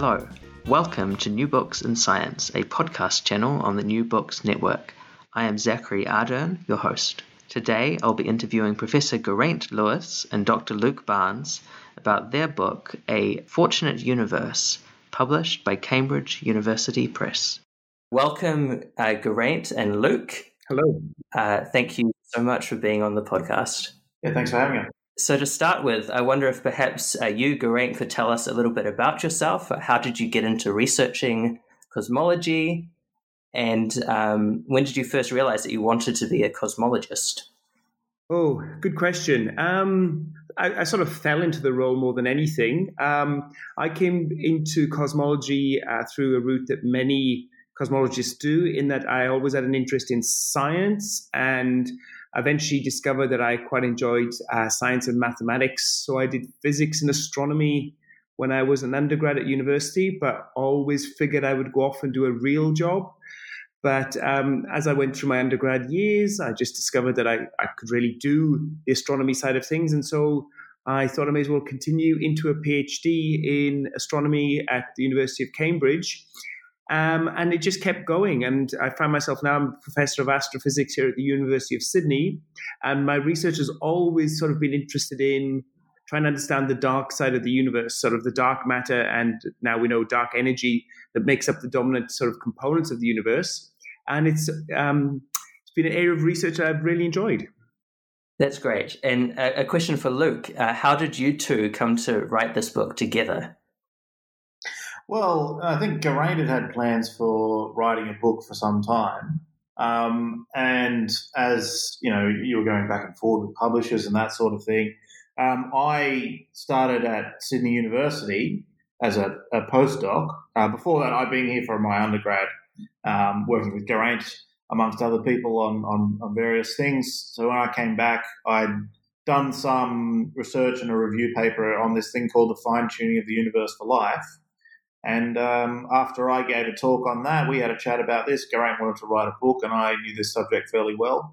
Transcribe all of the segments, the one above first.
Hello, welcome to New Books in Science, a podcast channel on the New Books Network. I am Zachary Ardern, your host. Today I'll be interviewing Professor Geraint Lewis and Dr. Luke Barnes about their book, A Fortunate Universe, published by Cambridge University Press. Welcome, uh, Geraint and Luke. Hello. Uh, thank you so much for being on the podcast. Yeah, thanks for having me. So, to start with, I wonder if perhaps uh, you, Geraint, could tell us a little bit about yourself. How did you get into researching cosmology? And um, when did you first realize that you wanted to be a cosmologist? Oh, good question. Um, I, I, sort of fell into the role more than anything. Um, I came into cosmology uh, through a route that many cosmologists do, in that I always had an interest in science and eventually discovered that I quite enjoyed uh, science and mathematics. So I did physics and astronomy when I was an undergrad at university, but always figured I would go off and do a real job. But um, as I went through my undergrad years, I just discovered that I, I could really do the astronomy side of things. And so I thought I may as well continue into a PhD in astronomy at the University of Cambridge. Um, and it just kept going. And I find myself now I'm a professor of astrophysics here at the University of Sydney. And my research has always sort of been interested in trying to understand the dark side of the universe, sort of the dark matter, and now we know dark energy that makes up the dominant sort of components of the universe. And it's um, it's been an area of research I've really enjoyed. That's great. And a, a question for Luke: uh, How did you two come to write this book together? Well, I think Geraint had had plans for writing a book for some time. Um, and as you know, you were going back and forth with publishers and that sort of thing. Um, I started at Sydney University as a, a postdoc. Uh, before that, I'd been here for my undergrad, um, working with Geraint amongst other people on, on, on various things. So when I came back, I'd done some research and a review paper on this thing called the fine tuning of the universe for life. And um, after I gave a talk on that, we had a chat about this. Geraint wanted to write a book, and I knew this subject fairly well.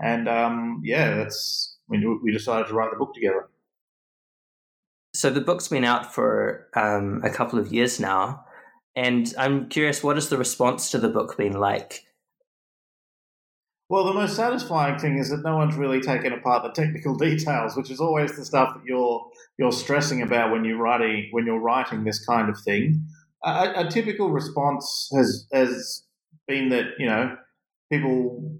And um, yeah, that's we, we decided to write the book together. So the book's been out for um, a couple of years now, and I'm curious, what has the response to the book been like? Well, the most satisfying thing is that no one's really taken apart the technical details, which is always the stuff that you're you're stressing about when you're writing when you're writing this kind of thing. A, a typical response has has been that you know people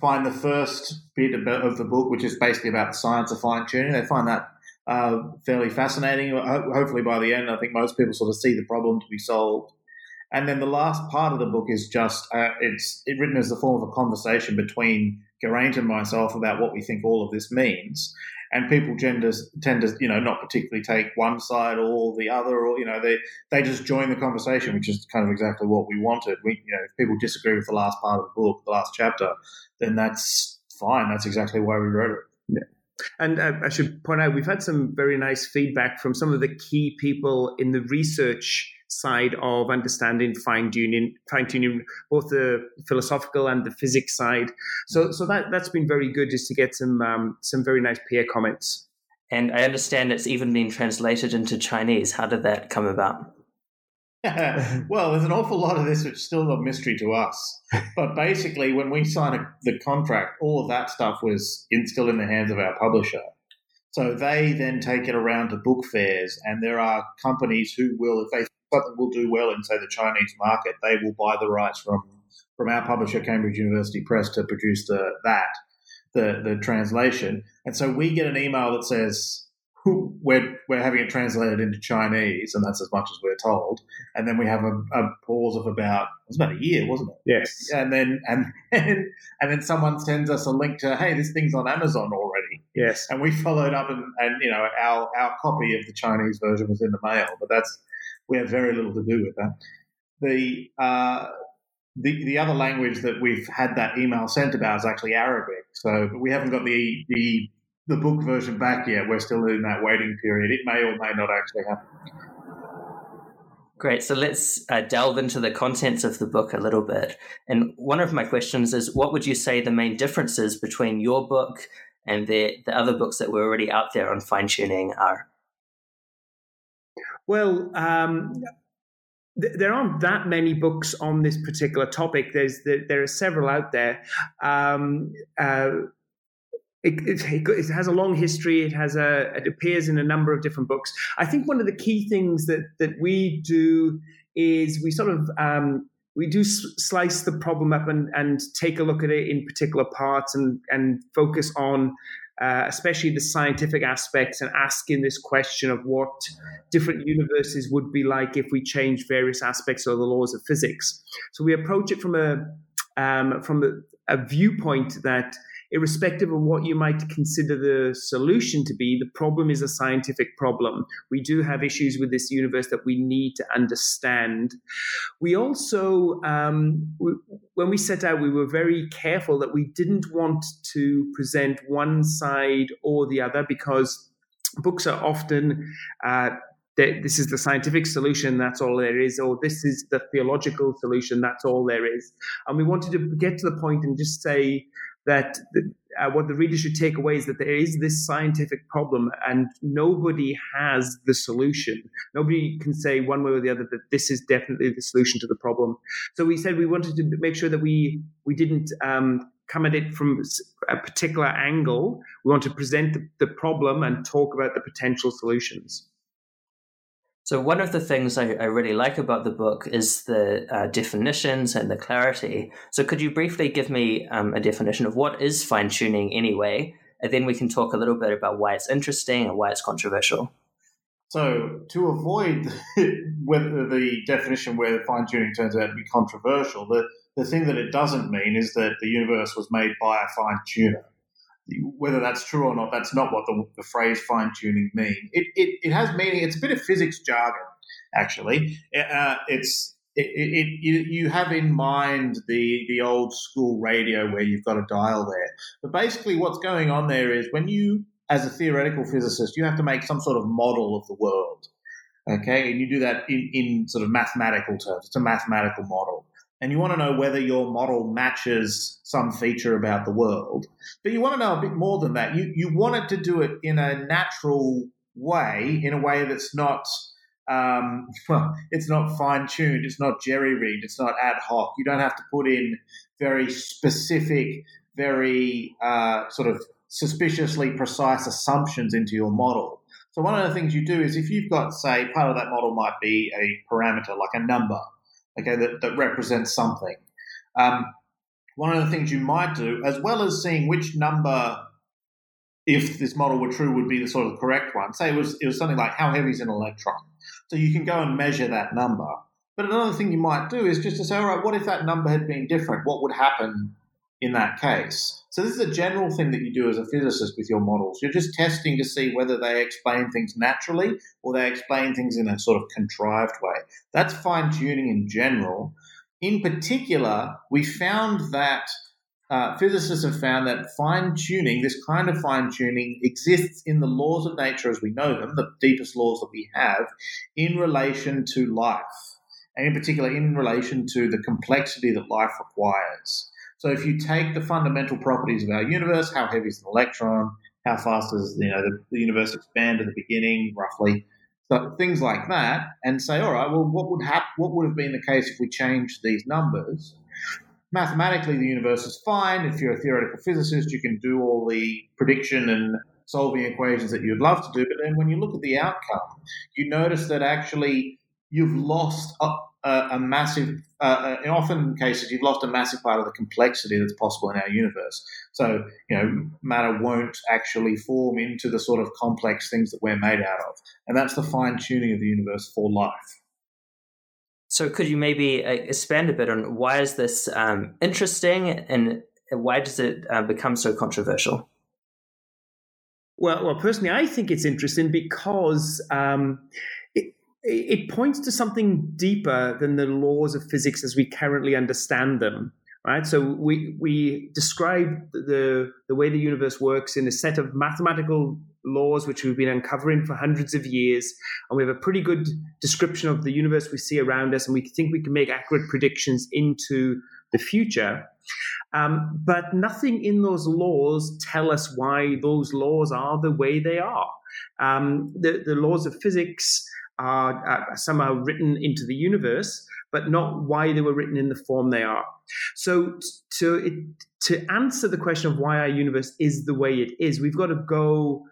find the first bit of the book, which is basically about the science of fine tuning, they find that uh, fairly fascinating. Hopefully, by the end, I think most people sort of see the problem to be solved. And then the last part of the book is just uh, it's it written as the form of a conversation between Geraint and myself about what we think all of this means. And people tend to, tend to, you know, not particularly take one side or the other, or you know, they they just join the conversation, which is kind of exactly what we wanted. We, you know, if people disagree with the last part of the book, the last chapter, then that's fine. That's exactly why we wrote it. Yeah. And uh, I should point out, we've had some very nice feedback from some of the key people in the research side of understanding fine tuning, fine tuning, both the philosophical and the physics side. So, so that that's been very good, just to get some um, some very nice peer comments. And I understand it's even been translated into Chinese. How did that come about? well, there's an awful lot of this which is still a mystery to us. But basically, when we signed a, the contract, all of that stuff was in, still in the hands of our publisher. So they then take it around to book fairs, and there are companies who will, if they something will do well in, say, the Chinese market, they will buy the rights from from our publisher, Cambridge University Press, to produce the that the the translation. And so we get an email that says we're we're having it translated into Chinese, and that's as much as we're told. And then we have a, a pause of about it was about a year, wasn't it? Yes. And then and then and then someone sends us a link to hey, this thing's on Amazon already. Yes. And we followed up, and, and you know, our, our copy of the Chinese version was in the mail, but that's we have very little to do with that. The uh, the the other language that we've had that email sent about is actually Arabic. So we haven't got the the the book version back yet. We're still in that waiting period. It may or may not actually happen. Great. So let's uh, delve into the contents of the book a little bit. And one of my questions is what would you say the main differences between your book and the, the other books that were already out there on fine tuning are? Well, um, th- there aren't that many books on this particular topic. There's there, there are several out there. Um, uh, it, it, it, has a long history. It has a. It appears in a number of different books. I think one of the key things that that we do is we sort of um, we do slice the problem up and, and take a look at it in particular parts and and focus on uh, especially the scientific aspects and asking this question of what different universes would be like if we change various aspects of the laws of physics. So we approach it from a um, from a, a viewpoint that irrespective of what you might consider the solution to be, the problem is a scientific problem. We do have issues with this universe that we need to understand. We also, um, we, when we set out, we were very careful that we didn't want to present one side or the other because books are often uh, this is the scientific solution, that's all there is, or this is the theological solution, that's all there is. And we wanted to get to the point and just say, that the, uh, what the reader should take away is that there is this scientific problem and nobody has the solution. Nobody can say one way or the other that this is definitely the solution to the problem. So we said we wanted to make sure that we we didn't um, come at it from a particular angle. We want to present the, the problem and talk about the potential solutions. So, one of the things I, I really like about the book is the uh, definitions and the clarity. So, could you briefly give me um, a definition of what is fine tuning anyway? And then we can talk a little bit about why it's interesting and why it's controversial. So, to avoid the definition where fine tuning turns out to be controversial, the, the thing that it doesn't mean is that the universe was made by a fine tuner whether that's true or not, that's not what the, the phrase fine tuning means. It, it, it has meaning. It's a bit of physics jargon, actually. Uh, it's it, it, you, you have in mind the the old school radio where you've got a dial there. But basically, what's going on there is when you, as a theoretical physicist, you have to make some sort of model of the world. Okay, and you do that in, in sort of mathematical terms. It's a mathematical model and you want to know whether your model matches some feature about the world. But you want to know a bit more than that. You, you want it to do it in a natural way, in a way that's not, um, well, it's not fine tuned, it's not jerry rigged, it's not ad hoc. You don't have to put in very specific, very uh, sort of suspiciously precise assumptions into your model. So one of the things you do is if you've got, say, part of that model might be a parameter like a number okay, that, that represents something. Um, one of the things you might do, as well as seeing which number, if this model were true, would be the sort of correct one. Say it was it was something like how heavy is an electron, so you can go and measure that number. But another thing you might do is just to say, all right, what if that number had been different? What would happen in that case? So this is a general thing that you do as a physicist with your models. You're just testing to see whether they explain things naturally or they explain things in a sort of contrived way. That's fine tuning in general. In particular, we found that uh, physicists have found that fine tuning, this kind of fine tuning, exists in the laws of nature as we know them, the deepest laws that we have, in relation to life, and in particular in relation to the complexity that life requires. So if you take the fundamental properties of our universe, how heavy is an electron, how fast does you know the, the universe expand at the beginning, roughly, so things like that, and say, all right, well, what would hap- what would have been the case if we changed these numbers? Mathematically, the universe is fine. If you're a theoretical physicist, you can do all the prediction and solving equations that you'd love to do. But then when you look at the outcome, you notice that actually you've lost a, a, a massive, uh, uh, in often cases, you've lost a massive part of the complexity that's possible in our universe. So, you know, matter won't actually form into the sort of complex things that we're made out of. And that's the fine tuning of the universe for life. So, could you maybe uh, expand a bit on why is this um, interesting and why does it uh, become so controversial? Well, well, personally, I think it's interesting because um, it, points to something deeper than the laws of physics as we currently understand them. Right, so we we describe the the way the universe works in a set of mathematical laws which we've been uncovering for hundreds of years, and we have a pretty good description of the universe we see around us, and we think we can make accurate predictions into the future. Um, but nothing in those laws tell us why those laws are the way they are. Um, the, the laws of physics are, are somehow written into the universe, but not why they were written in the form they are. So, to, it, to answer the question of why our universe is the way it is, we've got to go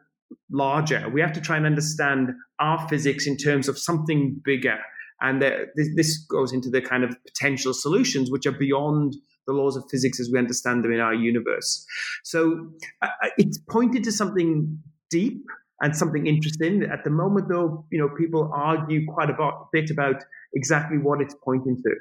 larger. We have to try and understand our physics in terms of something bigger. And this goes into the kind of potential solutions which are beyond the laws of physics as we understand them in our universe. So uh, it's pointed to something deep and something interesting. At the moment, though, you know, people argue quite a bit about exactly what it's pointing to.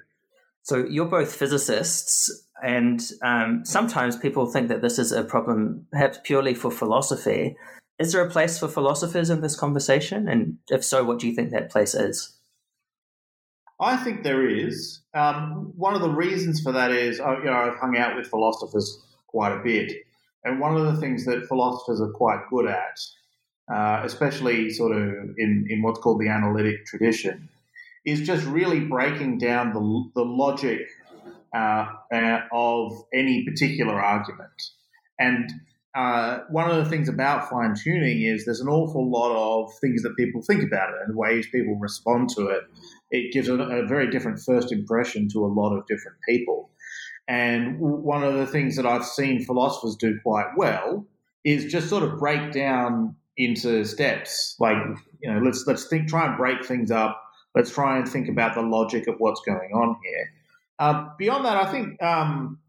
So you're both physicists, and um, sometimes people think that this is a problem, perhaps purely for philosophy. Is there a place for philosophers in this conversation? And if so, what do you think that place is? I think there is. Um, one of the reasons for that is, you know, I've hung out with philosophers quite a bit, and one of the things that philosophers are quite good at, uh, especially sort of in, in what's called the analytic tradition, is just really breaking down the, the logic uh, uh of any particular argument. And uh, one of the things about fine tuning is there's an awful lot of things that people think about it and ways people respond to it. It gives a, a very different first impression to a lot of different people. And one of the things that I've seen philosophers do quite well is just sort of break down into steps. Like, you know, let's let's think, try and break things up. Let's try and think about the logic of what's going on here. Uh, beyond that, I think um,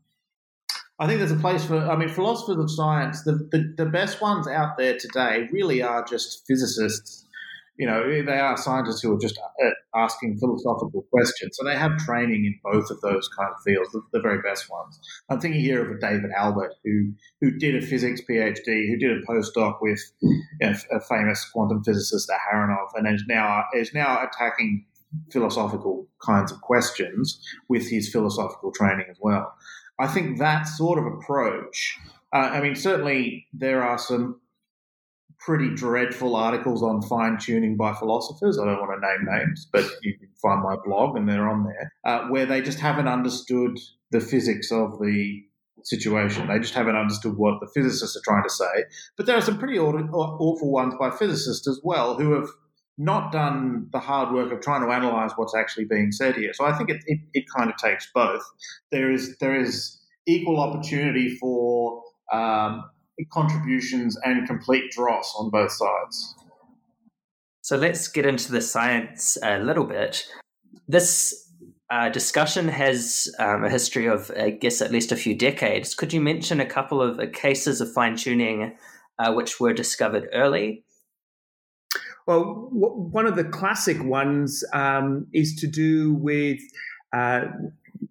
I think there's a place for, I mean, philosophers of science, the, the, the, best ones out there today really are just physicists. You know, they are scientists who are just uh, asking philosophical questions. So they have training in both of those kind of fields, the, the very best ones. I'm thinking here of a David Albert who, who did a physics PhD, who did a postdoc with know, a famous quantum physicist, Aharonov, and is now, is now attacking philosophical kinds of questions with his philosophical training as well. I think that sort of approach, uh, I mean, certainly there are some pretty dreadful articles on fine tuning by philosophers. I don't want to name names, but you can find my blog and they're on there, uh, where they just haven't understood the physics of the situation. They just haven't understood what the physicists are trying to say. But there are some pretty awful ones by physicists as well who have not done the hard work of trying to analyze what's actually being said here. So I think it, it, it kind of takes both. There is there is equal opportunity for um, contributions and complete dross on both sides. So let's get into the science a little bit. This uh, discussion has um, a history of, I guess, at least a few decades. Could you mention a couple of uh, cases of fine tuning uh, which were discovered early well, one of the classic ones um, is to do with uh,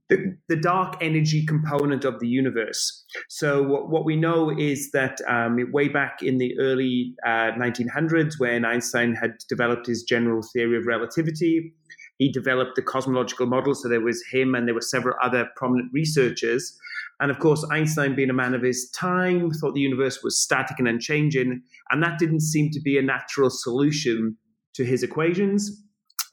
the, the, dark energy component of the universe. So, what, what we know is that um, way back in the early uh, 1900s, when Einstein had developed his general theory of relativity, he developed the cosmological model. So, there was him and there were several other prominent researchers. And of course, Einstein, being a man of his time, thought the universe was static and unchanging, and that didn't seem to be a natural solution to his equations.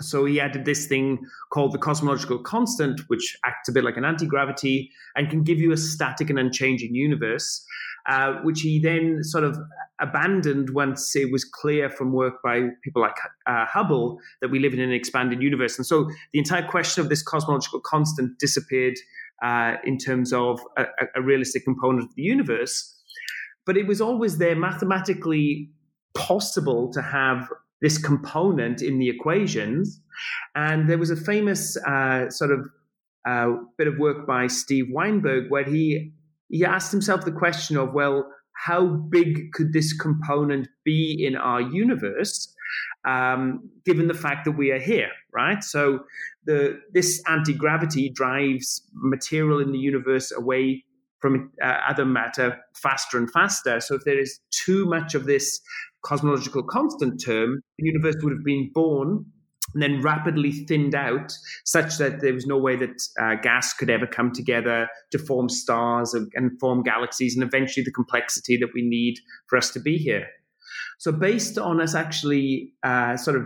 So he added this thing called the cosmological constant, which acts a bit like an anti gravity and can give you a static and unchanging universe, uh, which he then sort of abandoned once it was clear from work by people like uh, Hubble that we live in an expanded universe. And so the entire question of this cosmological constant disappeared uh, in terms of a, a realistic component of the universe. But it was always there mathematically possible to have this component in the equations. And there was a famous uh, sort of uh, bit of work by Steve Weinberg where he he asked himself the question of, well, how big could this component be in our universe, um, given the fact that we are here, right? So the this anti gravity drives material in the universe away from uh, other matter faster and faster. So if there is too much of this cosmological constant term, the universe would have been born and then rapidly thinned out such that there was no way that uh, gas could ever come together to form stars and, form galaxies and eventually the complexity that we need for us to be here. So, based on us actually uh, sort of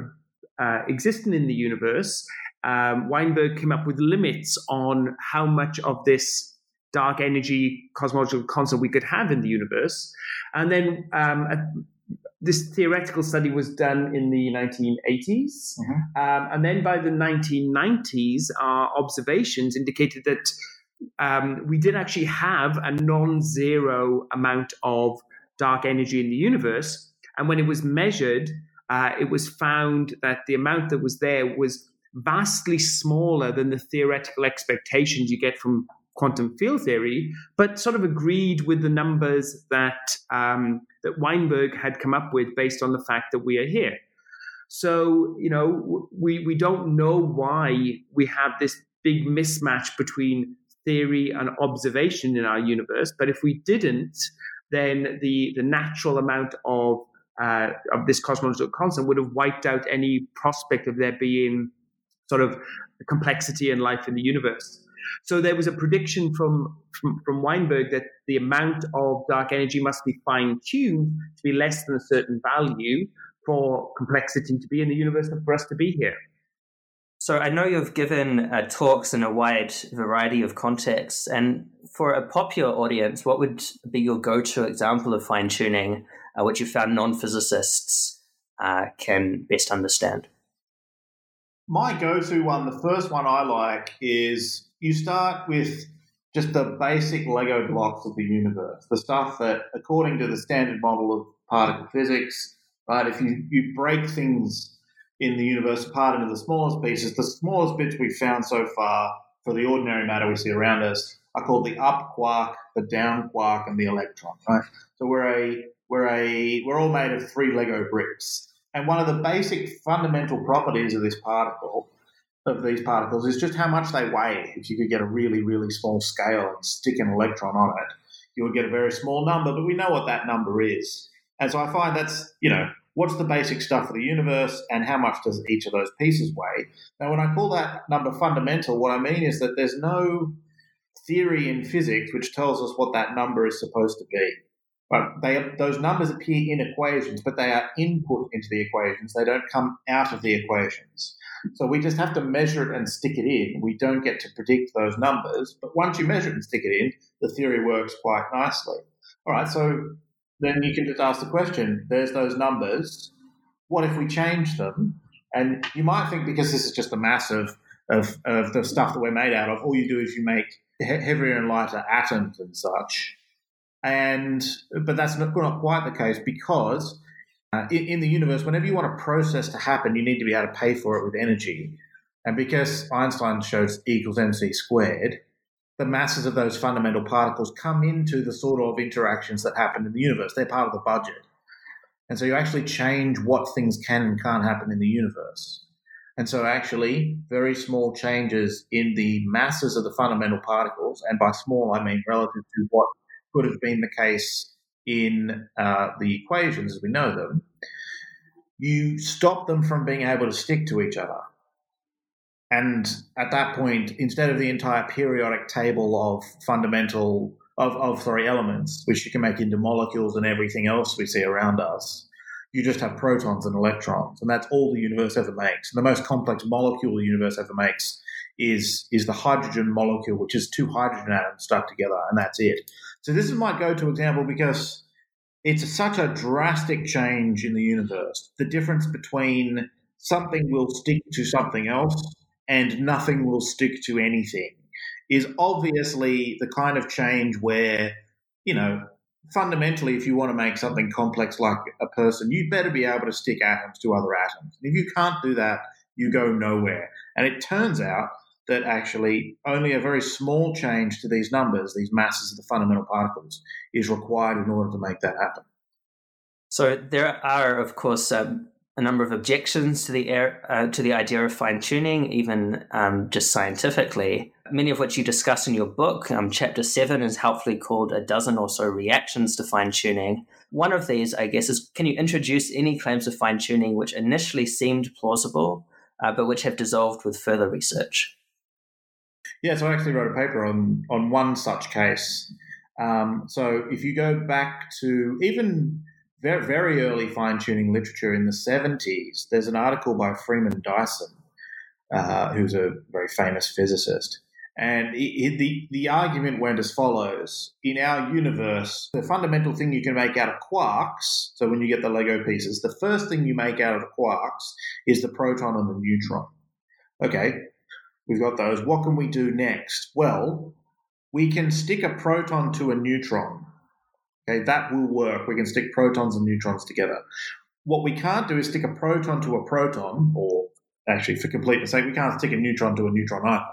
uh, existing in the universe, um, Weinberg came up with limits on how much of this dark energy cosmological constant we could have in the universe. And then um, this theoretical study was done in the 1980s. Mm-hmm. Um, and then by the 1990s, our observations indicated that um, we did actually have a non zero amount of dark energy in the universe. And when it was measured, uh, it was found that the amount that was there was vastly smaller than the theoretical expectations you get from quantum field theory, but sort of agreed with the numbers that um, that Weinberg had come up with based on the fact that we are here. So you know we we don't know why we have this big mismatch between theory and observation in our universe, but if we didn't, then the the natural amount of uh, of this cosmological constant would have wiped out any prospect of there being sort of complexity and life in the universe. So there was a prediction from, from, from Weinberg that the amount of dark energy must be fine tuned to be less than a certain value for complexity to be in the universe and for us to be here. So I know you've given uh, talks in a wide variety of contexts, and for a popular audience, what would be your go-to example of fine tuning, uh, which you found non-physicists uh, can best understand? My go-to one, the first one I like, is you start with just the basic Lego blocks of the universe, the stuff that, according to the standard model of particle physics, right, if you, you break things in the universe apart into the smallest pieces, the smallest bits we've found so far for the ordinary matter we see around us are called the up quark, the down quark, and the electron. Right? So we're a we're a we're all made of three Lego bricks. And one of the basic fundamental properties of this particle of these particles is just how much they weigh. If you could get a really, really small scale and stick an electron on it, you would get a very small number, but we know what that number is. And so I find that's, you know, what's the basic stuff of the universe and how much does each of those pieces weigh? Now, when I call that number fundamental, what I mean is that there's no theory in physics which tells us what that number is supposed to be. But they, those numbers appear in equations, but they are input into the equations. They don't come out of the equations. So we just have to measure it and stick it in. We don't get to predict those numbers, but once you measure it and stick it in, the theory works quite nicely. All right, so then you can just ask the question there's those numbers. What if we change them? And you might think because this is just a mass of, of, of the stuff that we're made out of, all you do is you make heavier and lighter atoms and such. And but that's not, not quite the case because uh, in, in, the universe, whenever you want a process to happen, you need to be able to pay for it with energy. And because Einstein shows E equals mc squared, the masses of those fundamental particles come into the sort of interactions that happen in the universe. They're part of the budget. And so you actually change what things can and can't happen in the universe. And so, actually, very small changes in the masses of the fundamental particles, and by small, I mean relative to what could have been the case in uh, the equations as we know them, you stop them from being able to stick to each other. And at that point, instead of the entire periodic table of fundamental of, of sorry elements, which you can make into molecules and everything else we see around us, you just have protons and electrons, and that's all the universe ever makes. And the most complex molecule the universe ever makes is is the hydrogen molecule, which is two hydrogen atoms stuck together, and that's it. So this is my go-to example because it's such a drastic change in the universe. The difference between something will stick to something else and nothing will stick to anything is obviously the kind of change where, you know, fundamentally, if you want to make something complex like a person, you better be able to stick atoms to other atoms. And if you can't do that, you go nowhere. And it turns out that actually only a very small change to these numbers, these masses of the fundamental particles, is required in order to make that happen. So there are, of course, um, a number of objections to the air, uh, to the idea of fine tuning, even um, just scientifically. many of which you discuss in your book. Um, chapter seven is helpfully called A Dozen or So Reactions to Fine Tuning. One of these, I guess, is can you introduce any claims of fine tuning which initially seemed plausible, uh, but which have dissolved with further research? Yeah, so I actually wrote a paper on, on one such case. Um, so if you go back to even very, very early fine tuning literature in the 70s, there's an article by Freeman Dyson, uh, who's a very famous physicist. And the, the argument went as follows In our universe, the fundamental thing you can make out of quarks, so when you get the Lego pieces, the first thing you make out of quarks is the proton and the neutron. Okay, we've got those. What can we do next? Well, we can stick a proton to a neutron Okay, that will work. We can stick protons and neutrons together. What we can't do is stick a proton to a proton, or actually, for completeness sake, we can't stick a neutron to a neutron either.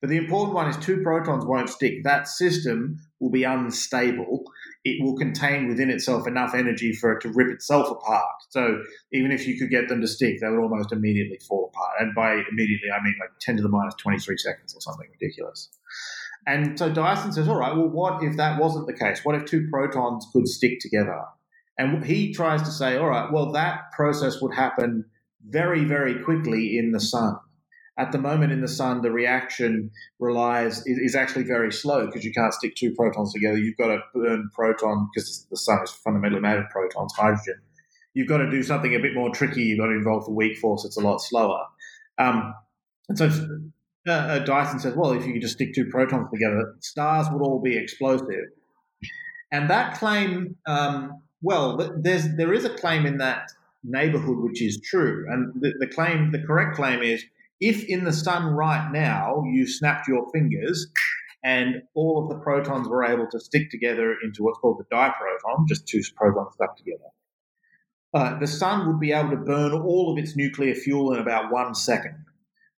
But the important one is two protons won't stick. That system will be unstable. It will contain within itself enough energy for it to rip itself apart. So even if you could get them to stick, they would almost immediately fall apart. And by immediately, I mean like 10 to the minus 23 seconds or something ridiculous. And so Dyson says, all right, well, what if that wasn't the case? What if two protons could stick together? And he tries to say, all right, well, that process would happen very, very quickly in the sun. At the moment in the sun, the reaction relies is, actually very slow because you can't stick two protons together. You've got to burn proton because the sun is fundamentally made of protons, hydrogen. You've got to do something a bit more tricky. You've got to involve the weak force. It's a lot slower. Um, and so uh, uh, Dyson says, well, if you could just stick two protons together, stars would all be explosive. And that claim, um, well, there's there is a claim in that neighborhood which is true, and the, the claim, the correct claim is, if in the sun right now you snapped your fingers and all of the protons were able to stick together into what's called the diproton, just two protons stuck together, uh, the sun would be able to burn all of its nuclear fuel in about one second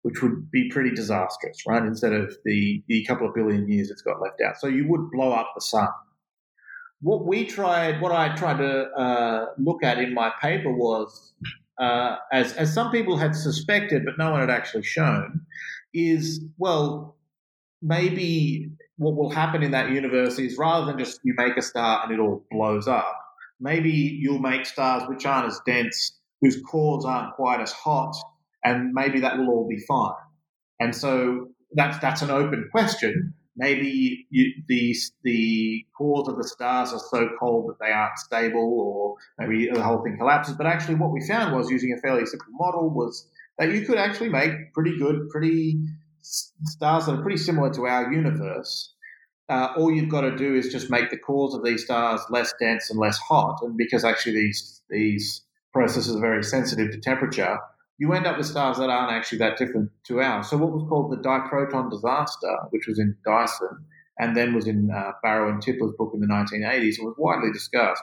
which would be pretty disastrous, right? Instead of the, the couple of billion years it's got left out. So you would blow up the sun. What we tried, what I tried to uh, look at in my paper was, uh, as, as some people had suspected, but no one had actually shown, is, well, maybe what will happen in that universe is rather than just you make a star and it all blows up, maybe you'll make stars which aren't as dense, whose cores aren't quite as hot, and maybe that will all be fine. And so that's that's an open question. Maybe you, the the cores of the stars are so cold that they aren't stable, or maybe the whole thing collapses. But actually, what we found was using a fairly simple model was that you could actually make pretty good, pretty stars that are pretty similar to our universe. Uh, all you've got to do is just make the cores of these stars less dense and less hot, and because actually these these processes are very sensitive to temperature, you end up with stars that aren't actually that different to ours. So what was called the diproton disaster, which was in Dyson and then was in uh, Barrow and Tipler's book in the 1980s, it was widely discussed.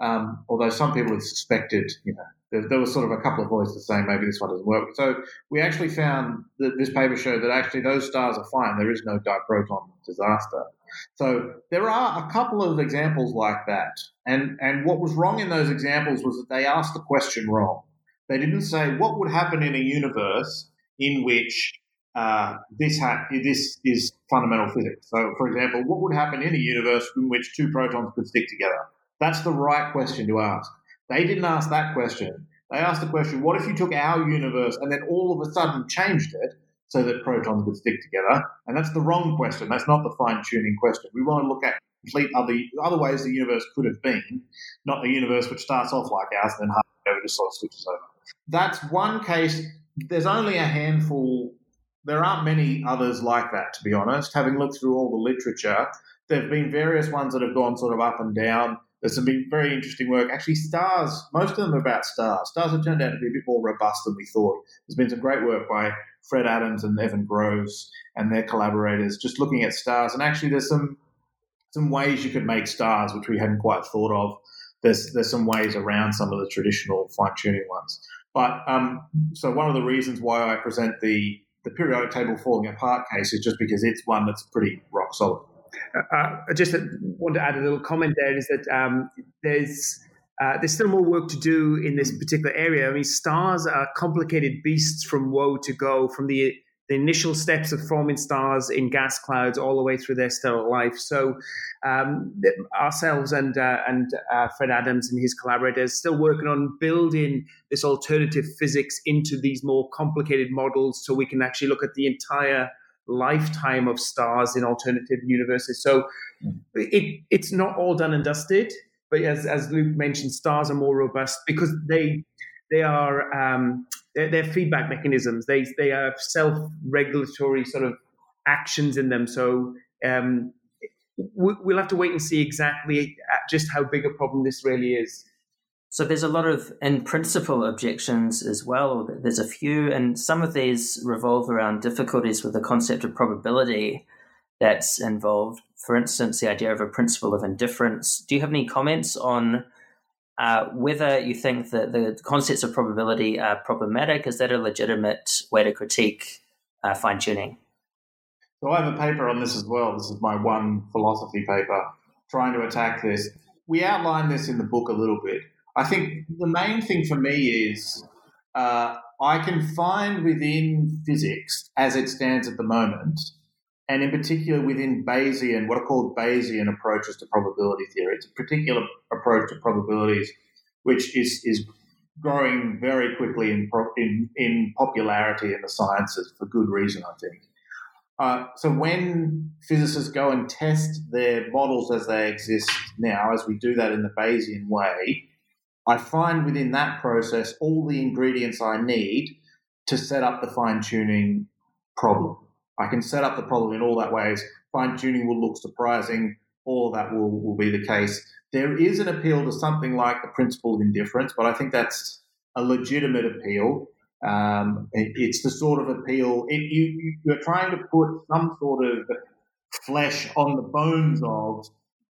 Um, although some people had suspected, you know, there, there, was sort of a couple of voices saying maybe this one doesn't work. So we actually found that this paper showed that actually those stars are fine. There is no diproton disaster. So there are a couple of examples like that. And, and what was wrong in those examples was that they asked the question wrong. They didn't say what would happen in a universe in which uh, this ha- this is fundamental physics. So, for example, what would happen in a universe in which two protons could stick together? That's the right question to ask. They didn't ask that question. They asked the question, what if you took our universe and then all of a sudden changed it so that protons would stick together? And that's the wrong question. That's not the fine tuning question. We want to look at complete other other ways the universe could have been, not a universe which starts off like ours and then halfway over just sort of switches over that's one case. There's only a handful. There aren't many others like that, to be honest. Having looked through all the literature, there have been various ones that have gone sort of up and down. There's some very interesting work. Actually, stars, most of them are about stars. Stars have turned out to be a bit more robust than we thought. There's been some great work by Fred Adams and Evan Grohs and their collaborators just looking at stars. And actually, there's some some ways you could make stars which we hadn't quite thought of. There's there's some ways around some of the traditional fine tuning ones. But um, so one of the reasons why I present the the periodic table falling apart case is just because it's one that's pretty rock solid. Uh, uh I just want to add a little comment there is that um, there's uh, there's still more work to do in this particular area. I mean, stars are complicated beasts from woe to go, from the the initial steps of forming stars in gas clouds all the way through their stellar life. So, um, ourselves and uh, and uh, Fred Adams and his collaborators still working on building this alternative physics into these more complicated models, so we can actually look at the entire lifetime of stars in alternative universes. So, it it's not all done and dusted. But as, as Luke mentioned, stars are more robust because they they are um, they're, they're, feedback mechanisms. They they have self regulatory sort of actions in them. So um, we'll have to wait and see exactly just how big a problem this really is. So there's a lot of, in principle, objections as well. There's a few, and some of these revolve around difficulties with the concept of probability that's involved. For instance, the idea of a principle of indifference. Do you have any comments on uh, whether you think that the concepts of probability are problematic, is that a legitimate way to critique uh, fine tuning? So I have a paper on this as well. This is my one philosophy paper trying to attack this. We outline this in the book a little bit. I think the main thing for me is uh, I can find within physics, as it stands at the moment, and in particular within Bayesian, what are called Bayesian approaches to probability theory. It's a particular approach to probabilities which is, is growing very quickly in, in, in popularity in the sciences for good reason, I think. Uh, so when physicists go and test their models as they exist now, as we do that in the Bayesian way, I find within that process all the ingredients I need to set up the fine tuning problem. I can set up the problem in all that ways. Fine tuning will look surprising. All that will, will be the case. There is an appeal to something like the principle of indifference, but I think that's a legitimate appeal. Um, it, it's the sort of appeal it, you, you're trying to put some sort of flesh on the bones of.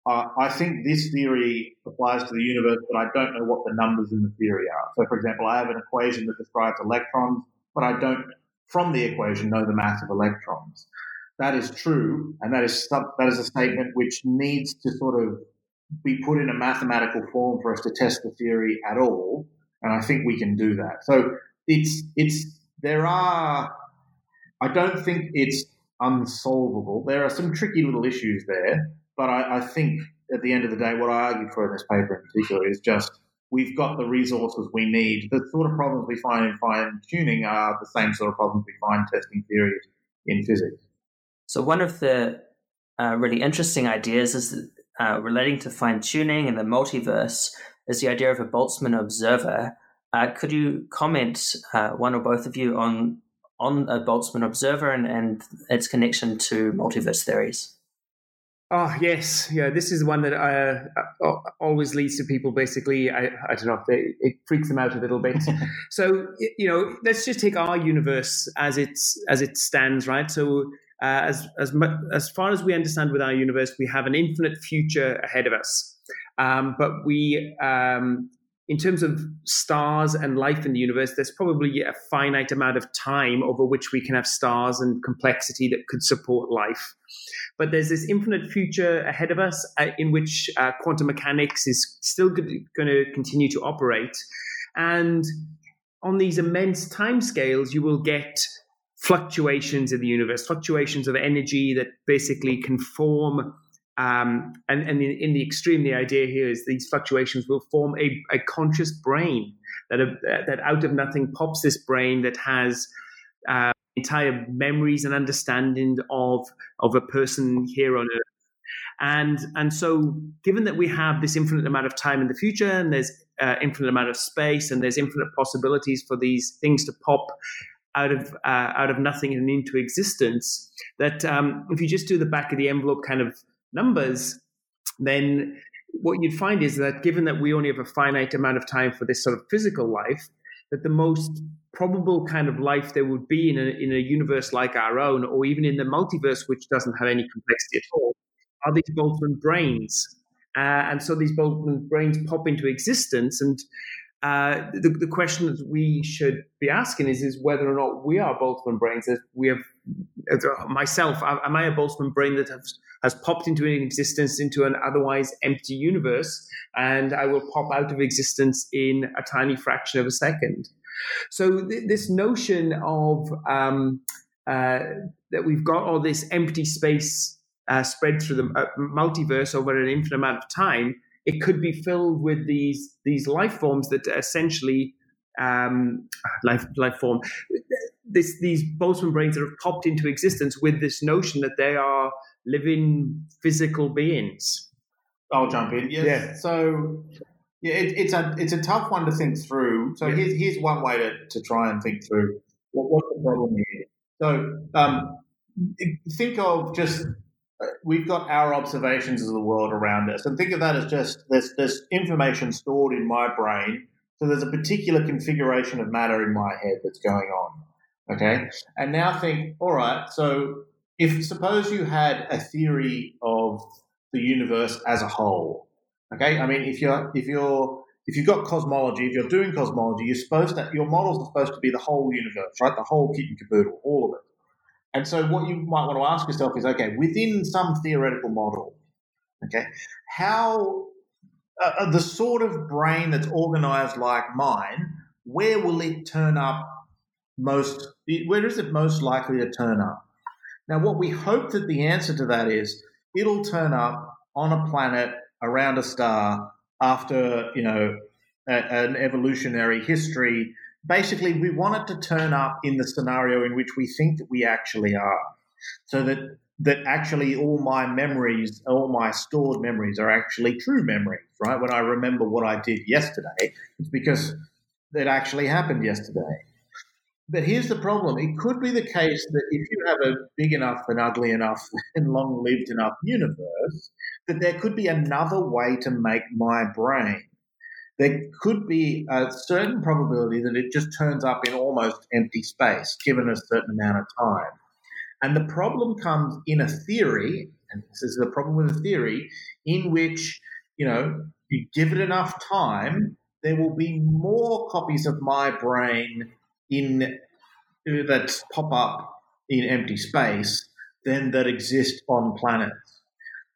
Uh, I think this theory applies to the universe, but I don't know what the numbers in the theory are. So, for example, I have an equation that describes electrons, but I don't from the equation know the mass of electrons. That is true, and that is that is a statement which needs to sort of be put in a mathematical form for us to test the theory at all. And I think we can do that. So it's it's there are. I don't think it's unsolvable. There are some tricky little issues there, but I, I think at the end of the day, what I argue for in this paper in particular is just we've got the resources we need. The sort of problems we find in fine tuning are the same sort of problems we find testing theories in physics. So, one of the uh, really interesting ideas is uh, relating to fine tuning and the multiverse is the idea of a Boltzmann observer. Uh, could you comment, uh, one or both of you, on on a Boltzmann observer and, and its connection to multiverse theories? Oh yes, yeah. This is one that uh, uh always leads to people. Basically, I, I don't know. They, it freaks them out a little bit. so you know, let's just take our universe as it's as it stands, right? So uh, as as as far as we understand with our universe, we have an infinite future ahead of us. Um, but we, um, in terms of stars and life in the universe, there's probably a finite amount of time over which we can have stars and complexity that could support life. But there's this infinite future ahead of us uh, in which uh, quantum mechanics is still going to continue to operate. And on these immense timescales, you will get fluctuations in the universe, fluctuations of energy that basically can form. Um, and, and in, in, the extreme, the idea here is these fluctuations will form a, a conscious brain that, a, that out of nothing pops this brain that has uh, entire memories and understanding of of a person here on earth. And and so given that we have this infinite amount of time in the future and there's uh, infinite amount of space and there's infinite possibilities for these things to pop out of uh, out of nothing and into existence that um, if you just do the back of the envelope kind of numbers then what you'd find is that given that we only have a finite amount of time for this sort of physical life that the most probable kind of life there would be in a, in a universe like our own, or even in the multiverse, which doesn't have any complexity at all, are these Boltzmann brains. Uh, and so these Boltzmann brains pop into existence. And uh, the, the question that we should be asking is, is whether or not we are Boltzmann brains. That we have, myself, am I a Boltzmann brain that has, has popped into existence into an otherwise empty universe, and I will pop out of existence in a tiny fraction of a second? So th- this notion of um, uh, that we've got all this empty space uh, spread through the uh, multiverse over an infinite amount of time, it could be filled with these these life forms that essentially um, life life form this these Boltzmann brains that have popped into existence with this notion that they are living physical beings. I'll jump in. Yes. Yeah. So yeah, it, it's a it's a tough one to think through. So yeah. here's here's one way to, to try and think through what, what's the problem here. So um, think of just uh, we've got our observations of the world around us, and think of that as just there's there's information stored in my brain. So there's a particular configuration of matter in my head that's going on. Okay, and now think, all right. So if suppose you had a theory of the universe as a whole, okay. I mean, if you're if you're if you've got cosmology, if you're doing cosmology, you're supposed to your models are supposed to be the whole universe, right? The whole kit and caboodle, all of it. And so, what you might want to ask yourself is, okay, within some theoretical model, okay, how uh, uh the sort of brain that's organized like mine, where will it turn up most? Where is it most likely to turn up? Now, what we hope that the answer to that is, it'll turn up on a planet around a star after you know a, an evolutionary history. Basically, we want it to turn up in the scenario in which we think that we actually are, so that that actually all my memories, all my stored memories, are actually true memories. Right? When I remember what I did yesterday, it's because it actually happened yesterday. But here's the problem. It could be the case that if you have a big enough and ugly enough and long lived enough universe, that there could be another way to make my brain. There could be a certain probability that it just turns up in almost empty space, given a certain amount of time. And the problem comes in a theory, and this is the problem with a theory, in which, you know, you give it enough time, there will be more copies of my brain in uh, that pop up in empty space than that exist on planets.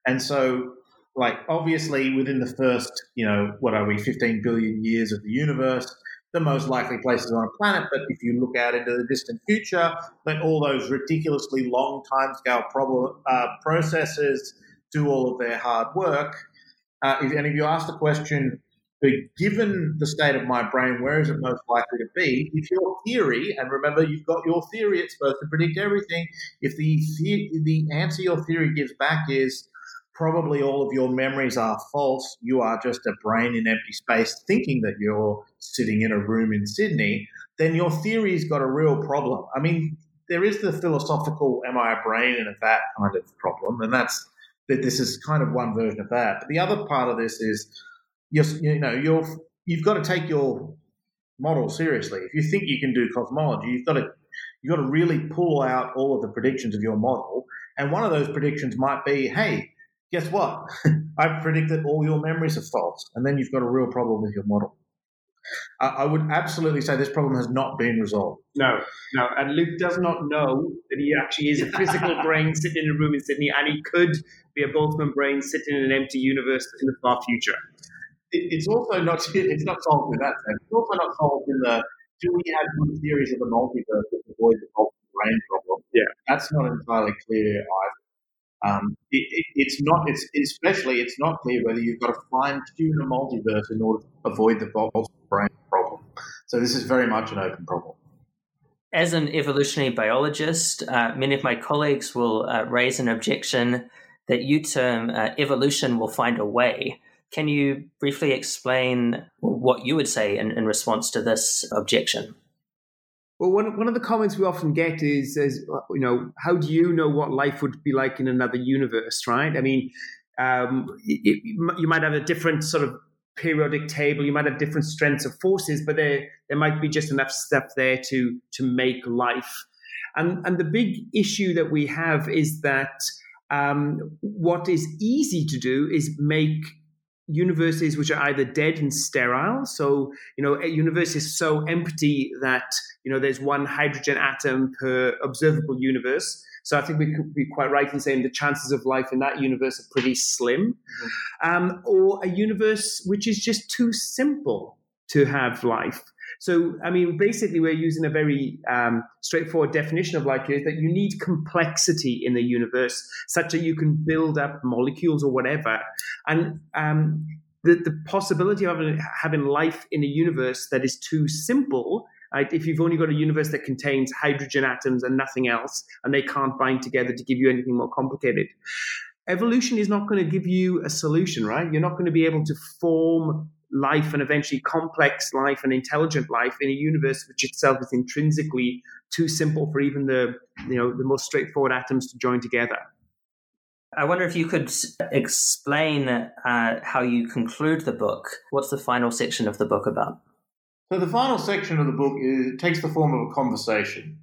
And so, like, obviously, within the first, you know, what are we, 15 billion years of the universe, the most likely places on a planet. But if you look out into the distant future, let all those ridiculously long timescale problem, uh, processes do all of their hard work. Uh, if, and if you ask the question, but given the state of my brain, where is it most likely to be? If your theory, and remember, you've got your theory, it's supposed to predict everything. If the the answer your theory gives back is probably all of your memories are false, you are just a brain in empty space thinking that you're sitting in a room in Sydney, then your theory's got a real problem. I mean, there is the philosophical "Am I a brain in a vat?" kind of problem, and that's that. This is kind of one version of that. But the other part of this is you're, you know, you're, you've got to take your model seriously. If you think you can do cosmology, you've got to you've got to really pull out all of the predictions of your model. And one of those predictions might be, hey, guess what? I predict that all your memories are false. And then you've got a real problem with your model. I would absolutely say this problem has not been resolved. No, no. And Luke does not know that he actually is a physical brain sitting in a room in Sydney, and he could be a Boltzmann brain sitting in an empty universe in the far future it's also not it's not solved in that sense. It's also not solved in the do we have good theories of the multiverse that avoid the brain problem? Yeah, that's not entirely clear either. Um, it, it, it's not. It's especially it's not clear whether you've got to fine tune a multiverse in order to avoid the brain problem. So this is very much an open problem. As an evolutionary biologist, uh, many of my colleagues will uh, raise an objection that you term uh, evolution will find a way. Can you briefly explain what you would say in, in response to this objection? Well, one, one of the comments we often get is, is, you know, how do you know what life would be like in another universe, right? I mean, um, it, you might have a different sort of periodic table, you might have different strengths of forces, but there, there might be just enough stuff there to, to make life. And, and the big issue that we have is that um, what is easy to do is make universes which are either dead and sterile. So, you know, a universe is so empty that, you know, there's one hydrogen atom per observable universe. So I think we could be quite right in saying the chances of life in that universe are pretty slim. Mm-hmm. Um, or a universe which is just too simple to have life. So, I mean, basically, we're using a very um, straightforward definition of here is that you need complexity in the universe such that you can build up molecules or whatever. And um, the, the possibility of having life in a universe that is too simple Right? If you've only got a universe that contains hydrogen atoms and nothing else, and they can't bind together to give you anything more complicated, evolution is not going to give you a solution, right? You're not going to be able to form life and eventually complex life and intelligent life in a universe which itself is intrinsically too simple for even the you know the most straightforward atoms to join together. I wonder if you could explain uh, how you conclude the book. What's the final section of the book about? So the final section of the book is, takes the form of a conversation.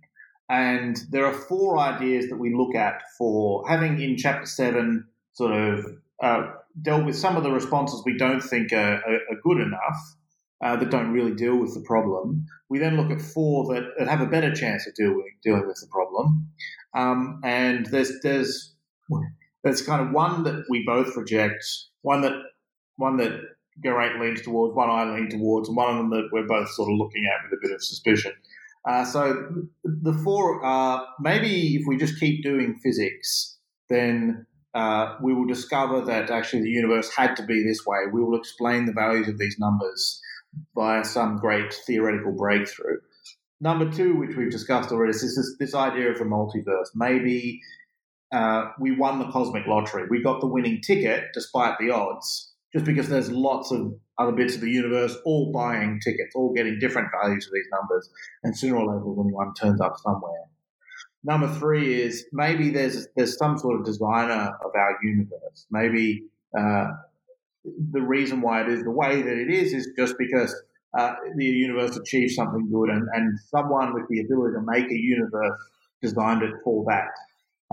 And there are four ideas that we look at for having in chapter seven sort of uh, dealt with some of the responses we don't think are, are, are good enough, uh, that don't really deal with the problem. We then look at four that, that have a better chance of dealing, dealing with the problem. Um, and there's, there's, there's kind of one that we both reject, one that, one that Geraint leans towards, one I lean towards, and one of them that we're both sort of looking at with a bit of suspicion. Uh, so the four are maybe if we just keep doing physics, then uh, we will discover that actually the universe had to be this way. We will explain the values of these numbers via some great theoretical breakthrough. Number two, which we've discussed already, is this, this idea of the multiverse. Maybe uh, we won the cosmic lottery. We got the winning ticket despite the odds just because there's lots of other bits of the universe all buying tickets, all getting different values of these numbers, and sooner or later one turns up somewhere. Number three is maybe there's there's some sort of designer of our universe. Maybe uh, the reason why it is the way that it is is just because uh, the universe achieved something good, and, and someone with the ability to make a universe designed it for that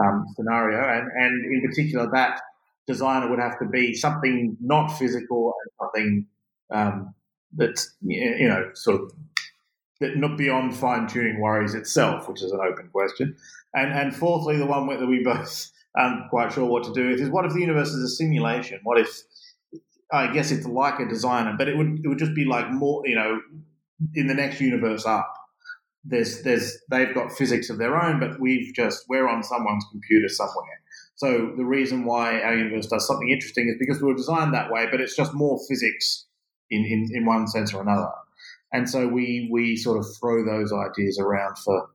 um, scenario, and and in particular that designer would have to be something not physical and something um, that's you know sort of that not beyond fine tuning worries itself, which is an open question. And and fourthly, the one that we both aren't quite sure what to do with is what if the universe is a simulation? What if I guess it's like a designer, but it would it would just be like more you know in the next universe up. There's there's they've got physics of their own, but we've just we're on someone's computer somewhere so the reason why our universe does something interesting is because we were designed that way, but it's just more physics in, in, in one sense or another. And so we we sort of throw those ideas around for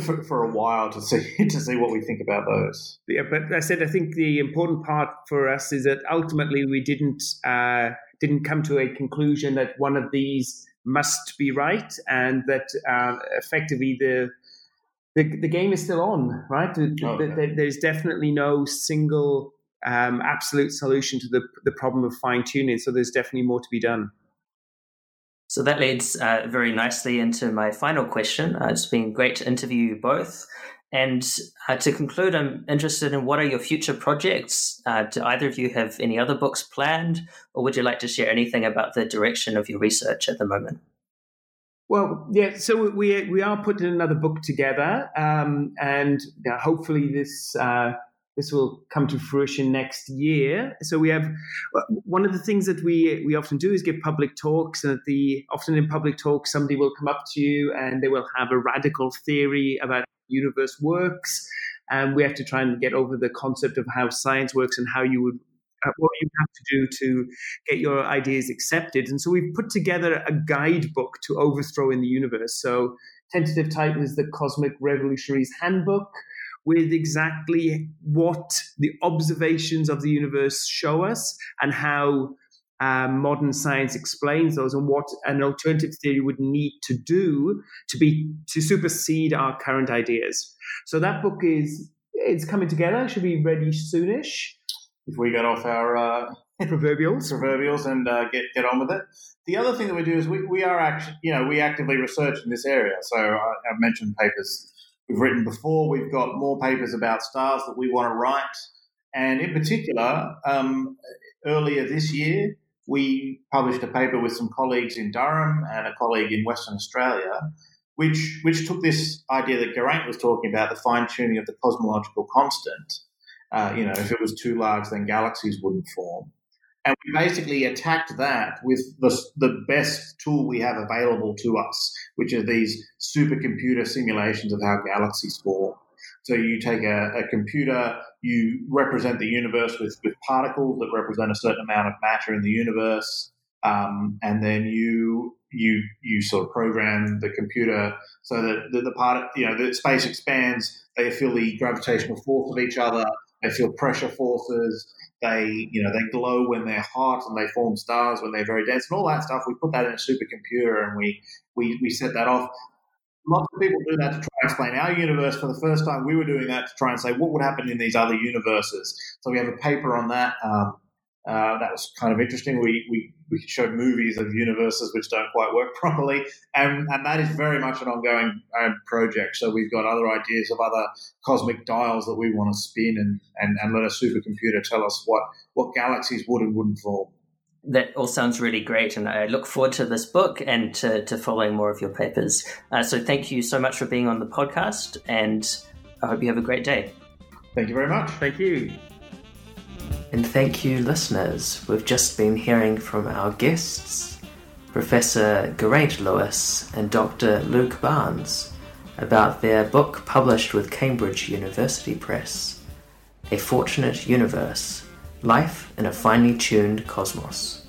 for, for, a while to see to see what we think about those. Yeah, but I said I think the important part for us is that ultimately we didn't uh, didn't come to a conclusion that one of these must be right, and that uh, effectively the the, the game is still on, right? Okay. There's definitely no single um, absolute solution to the, the problem of fine tuning. So there's definitely more to be done. So that leads uh, very nicely into my final question. Uh, it's been great to interview you both. And uh, to conclude, I'm interested in what are your future projects? Uh, do either of you have any other books planned, or would you like to share anything about the direction of your research at the moment? Well, yeah. So we we are putting another book together, um, and you know, hopefully this uh, this will come to fruition next year. So we have one of the things that we we often do is give public talks, and the often in public talks, somebody will come up to you and they will have a radical theory about how the universe works, and we have to try and get over the concept of how science works and how you would uh, what you have to do to get your ideas accepted. And so we've put together a guidebook to overthrow in the universe. So tentative title is the Cosmic Revolutionaries Handbook with exactly what the observations of the universe show us and how um, modern science explains those and what an alternative theory would need to do to be to supersede our current ideas. So that book is it's coming together. Should be ready soonish if we get off our uh, proverbials, proverbials, and uh, get get on with it. The other thing that we do is we, we are actually, you know, we actively research in this area. So I, have mentioned papers we've written before. We've got more papers about stars that we want to write, and in particular, um, earlier this year we published a paper with some colleagues in Durham and a colleague in Western Australia, which which took this idea that Geraint was talking about, the fine tuning of the cosmological constant, uh, you know, if it was too large, then galaxies wouldn't form. And we basically attacked that with the, the best tool we have available to us, which are these supercomputer simulations of how galaxies form. So you take a, a, computer, you represent the universe with, with particles that represent a certain amount of matter in the universe, um, and then you you you sort of program the computer so that the, the part you know the space expands. They feel the gravitational force of each other. They feel pressure forces. They you know they glow when they're hot and they form stars when they're very dense and all that stuff. We put that in a supercomputer and we we we set that off. Lots of people do that to try and explain our universe. For the first time, we were doing that to try and say what would happen in these other universes. So we have a paper on that. Um, uh, that was kind of interesting. We, we, we showed movies of universes which don't quite work properly, and, and that is very much an ongoing uh, project. So we've got other ideas of other cosmic dials that we want to spin and, and, and let a supercomputer tell us what, what galaxies would and wouldn't form. That all sounds really great, and I look forward to this book and to, to following more of your papers. Uh, so thank you so much for being on the podcast, and I hope you have a great day. Thank you very much. Thank you. And thank you, listeners. We've just been hearing from our guests, Professor Geraint Lewis and Dr. Luke Barnes, about their book published with Cambridge University Press A Fortunate Universe Life in a Finely Tuned Cosmos.